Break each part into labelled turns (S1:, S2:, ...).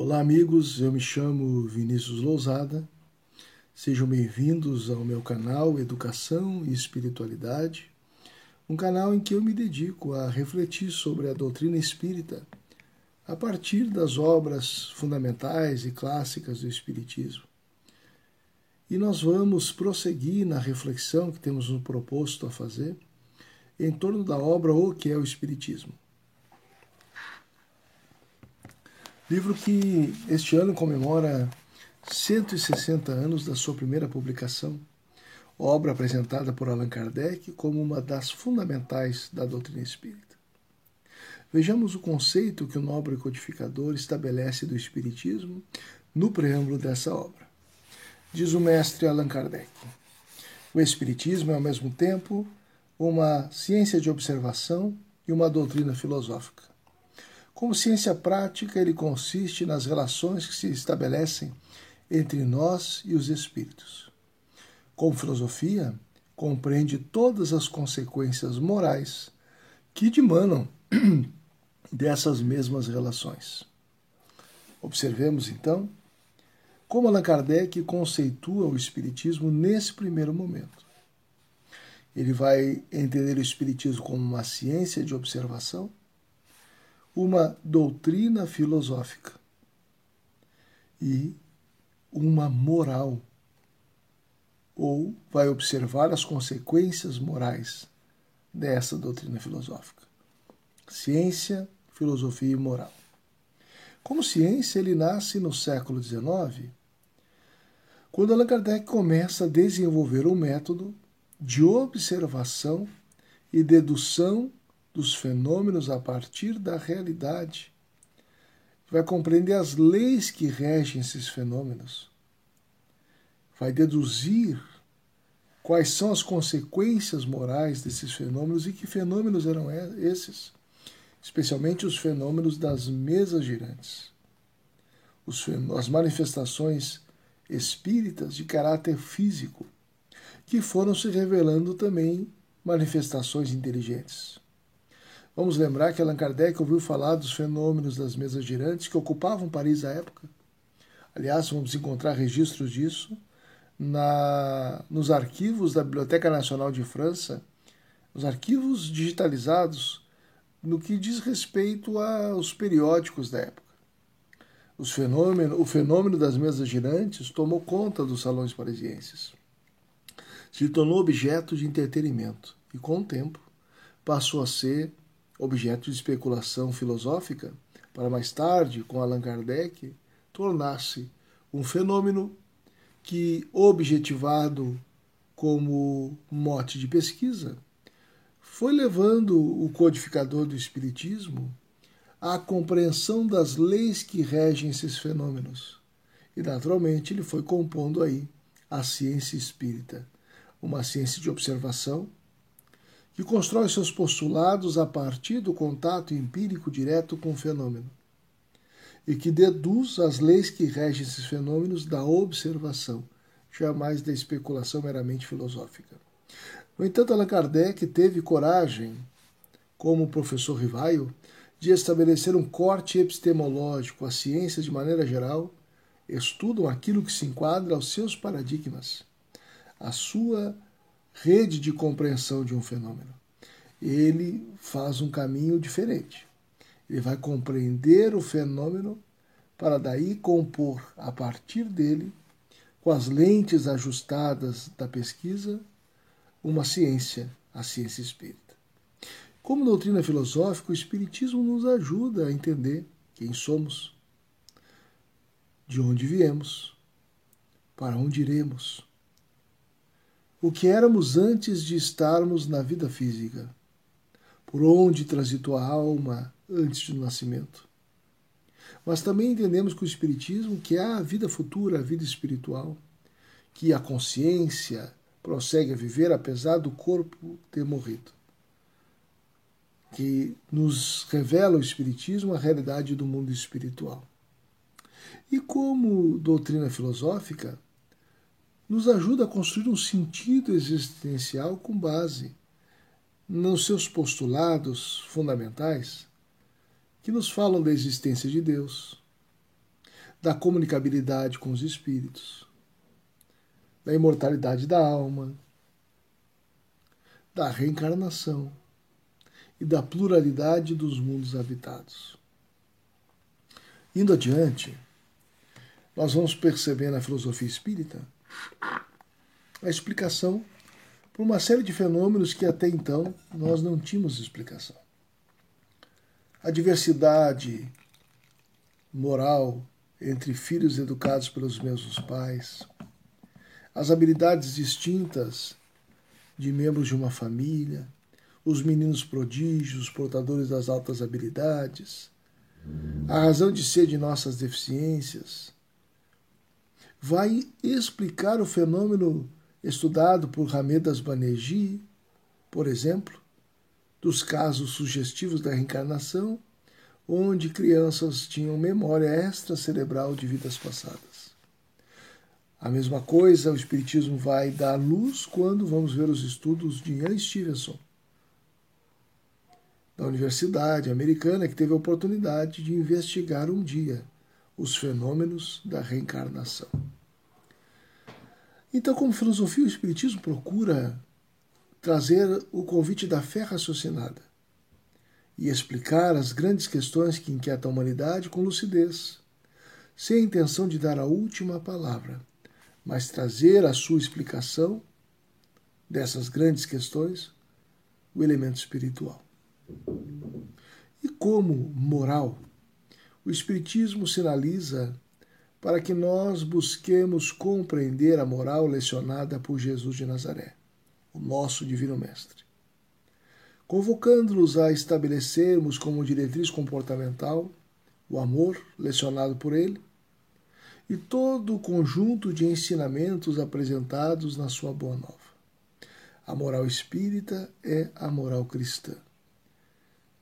S1: Olá, amigos. Eu me chamo Vinícius Lousada. Sejam bem-vindos ao meu canal Educação e Espiritualidade, um canal em que eu me dedico a refletir sobre a doutrina espírita a partir das obras fundamentais e clássicas do Espiritismo. E nós vamos prosseguir na reflexão que temos nos proposto a fazer em torno da obra O que é o Espiritismo. Livro que este ano comemora 160 anos da sua primeira publicação, obra apresentada por Allan Kardec como uma das fundamentais da doutrina espírita. Vejamos o conceito que o nobre codificador estabelece do Espiritismo no preâmbulo dessa obra. Diz o mestre Allan Kardec: O Espiritismo é ao mesmo tempo uma ciência de observação e uma doutrina filosófica. Como ciência prática, ele consiste nas relações que se estabelecem entre nós e os espíritos. Como filosofia, compreende todas as consequências morais que dimanam dessas mesmas relações. Observemos, então, como Allan Kardec conceitua o Espiritismo nesse primeiro momento. Ele vai entender o Espiritismo como uma ciência de observação, uma doutrina filosófica e uma moral, ou vai observar as consequências morais dessa doutrina filosófica. Ciência, filosofia e moral. Como ciência, ele nasce no século XIX, quando Allan Kardec começa a desenvolver um método de observação e dedução dos fenômenos a partir da realidade. Vai compreender as leis que regem esses fenômenos. Vai deduzir quais são as consequências morais desses fenômenos e que fenômenos eram esses, especialmente os fenômenos das mesas girantes, as manifestações espíritas de caráter físico, que foram se revelando também manifestações inteligentes. Vamos lembrar que Allan Kardec ouviu falar dos fenômenos das mesas girantes que ocupavam Paris à época. Aliás, vamos encontrar registros disso na, nos arquivos da Biblioteca Nacional de França, nos arquivos digitalizados, no que diz respeito aos periódicos da época. Os fenômeno, o fenômeno das mesas girantes tomou conta dos salões parisienses. Se tornou objeto de entretenimento e, com o tempo, passou a ser objeto de especulação filosófica, para mais tarde, com Allan Kardec, tornar-se um fenômeno que, objetivado como mote de pesquisa, foi levando o codificador do Espiritismo à compreensão das leis que regem esses fenômenos. E, naturalmente, ele foi compondo aí a ciência espírita, uma ciência de observação que constrói seus postulados a partir do contato empírico direto com o fenômeno e que deduz as leis que regem esses fenômenos da observação, jamais da especulação meramente filosófica. No entanto, Allan Kardec teve coragem, como o professor Rivaio, de estabelecer um corte epistemológico. As ciências, de maneira geral, estudam aquilo que se enquadra aos seus paradigmas, a sua rede de compreensão de um fenômeno. Ele faz um caminho diferente. Ele vai compreender o fenômeno para daí compor a partir dele, com as lentes ajustadas da pesquisa, uma ciência, a ciência espírita. Como doutrina filosófica, o Espiritismo nos ajuda a entender quem somos, de onde viemos, para onde iremos o que éramos antes de estarmos na vida física, por onde transitou a alma antes do nascimento. Mas também entendemos que o Espiritismo, que há a vida futura, a vida espiritual, que a consciência prossegue a viver apesar do corpo ter morrido. Que nos revela o Espiritismo a realidade do mundo espiritual. E como doutrina filosófica, nos ajuda a construir um sentido existencial com base nos seus postulados fundamentais que nos falam da existência de Deus, da comunicabilidade com os espíritos, da imortalidade da alma, da reencarnação e da pluralidade dos mundos habitados. Indo adiante, nós vamos perceber na filosofia espírita a explicação para uma série de fenômenos que até então nós não tínhamos explicação. A diversidade moral entre filhos educados pelos mesmos pais, as habilidades distintas de membros de uma família, os meninos prodígios, portadores das altas habilidades, a razão de ser de nossas deficiências, vai explicar o fenômeno estudado por Ramedas Banerjee, por exemplo, dos casos sugestivos da reencarnação, onde crianças tinham memória extracerebral de vidas passadas. A mesma coisa o Espiritismo vai dar luz quando vamos ver os estudos de Ian Stevenson, da Universidade Americana, que teve a oportunidade de investigar um dia os fenômenos da reencarnação. Então, como filosofia, o Espiritismo procura trazer o convite da fé raciocinada e explicar as grandes questões que inquietam a humanidade com lucidez, sem a intenção de dar a última palavra, mas trazer a sua explicação dessas grandes questões o elemento espiritual. E como moral, o Espiritismo sinaliza para que nós busquemos compreender a moral lecionada por Jesus de Nazaré, o nosso Divino Mestre. Convocando-nos a estabelecermos como diretriz comportamental o amor lecionado por ele e todo o conjunto de ensinamentos apresentados na sua Boa Nova. A moral espírita é a moral cristã.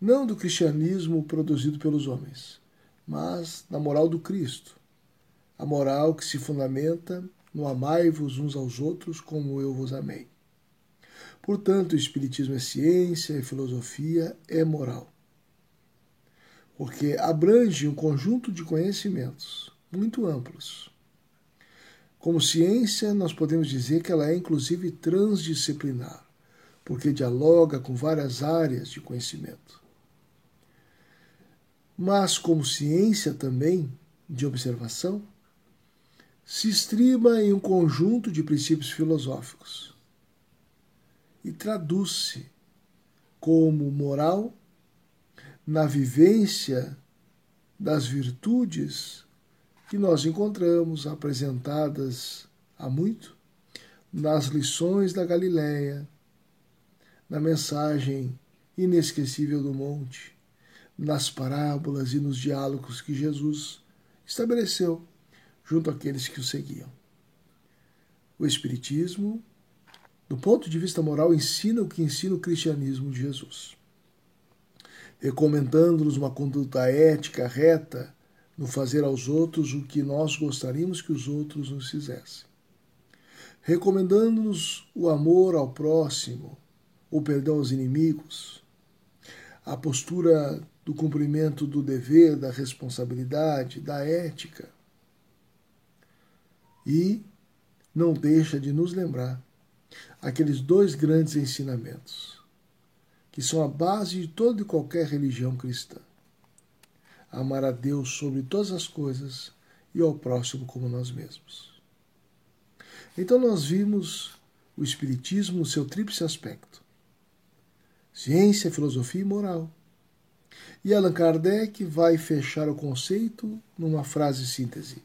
S1: Não do cristianismo produzido pelos homens, mas da moral do Cristo, a moral que se fundamenta no amai-vos uns aos outros como eu vos amei. Portanto, o Espiritismo é ciência e filosofia é moral, porque abrange um conjunto de conhecimentos muito amplos. Como ciência, nós podemos dizer que ela é inclusive transdisciplinar, porque dialoga com várias áreas de conhecimento. Mas, como ciência também de observação, se estriba em um conjunto de princípios filosóficos e traduz-se como moral na vivência das virtudes que nós encontramos apresentadas há muito nas lições da Galileia, na mensagem inesquecível do monte, nas parábolas e nos diálogos que Jesus estabeleceu junto àqueles que o seguiam. O Espiritismo, do ponto de vista moral, ensina o que ensina o cristianismo de Jesus, recomendando-nos uma conduta ética reta no fazer aos outros o que nós gostaríamos que os outros nos fizessem, recomendando-nos o amor ao próximo, o perdão aos inimigos, a postura do cumprimento do dever, da responsabilidade, da ética e não deixa de nos lembrar aqueles dois grandes ensinamentos, que são a base de toda e qualquer religião cristã: amar a Deus sobre todas as coisas e ao próximo como nós mesmos. Então, nós vimos o Espiritismo no seu tríplice aspecto: ciência, filosofia e moral. E Allan Kardec vai fechar o conceito numa frase síntese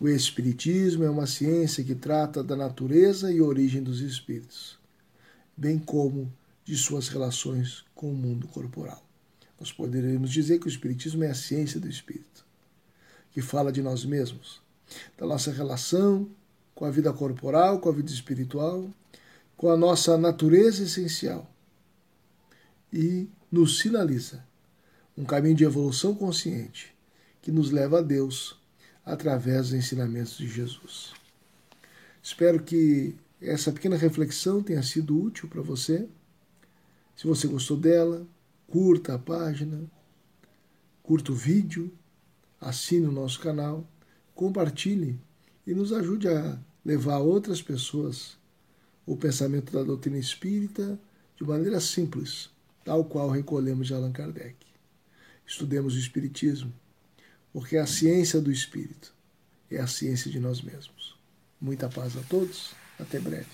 S1: o Espiritismo é uma ciência que trata da natureza e origem dos espíritos, bem como de suas relações com o mundo corporal. Nós poderíamos dizer que o Espiritismo é a ciência do espírito, que fala de nós mesmos, da nossa relação com a vida corporal, com a vida espiritual, com a nossa natureza essencial e nos sinaliza um caminho de evolução consciente que nos leva a Deus através dos ensinamentos de Jesus. Espero que essa pequena reflexão tenha sido útil para você. Se você gostou dela, curta a página, curta o vídeo, assine o nosso canal, compartilhe e nos ajude a levar outras pessoas o pensamento da doutrina espírita de maneira simples, tal qual recolhemos de Allan Kardec. Estudemos o Espiritismo, porque a ciência do Espírito é a ciência de nós mesmos. Muita paz a todos, até breve.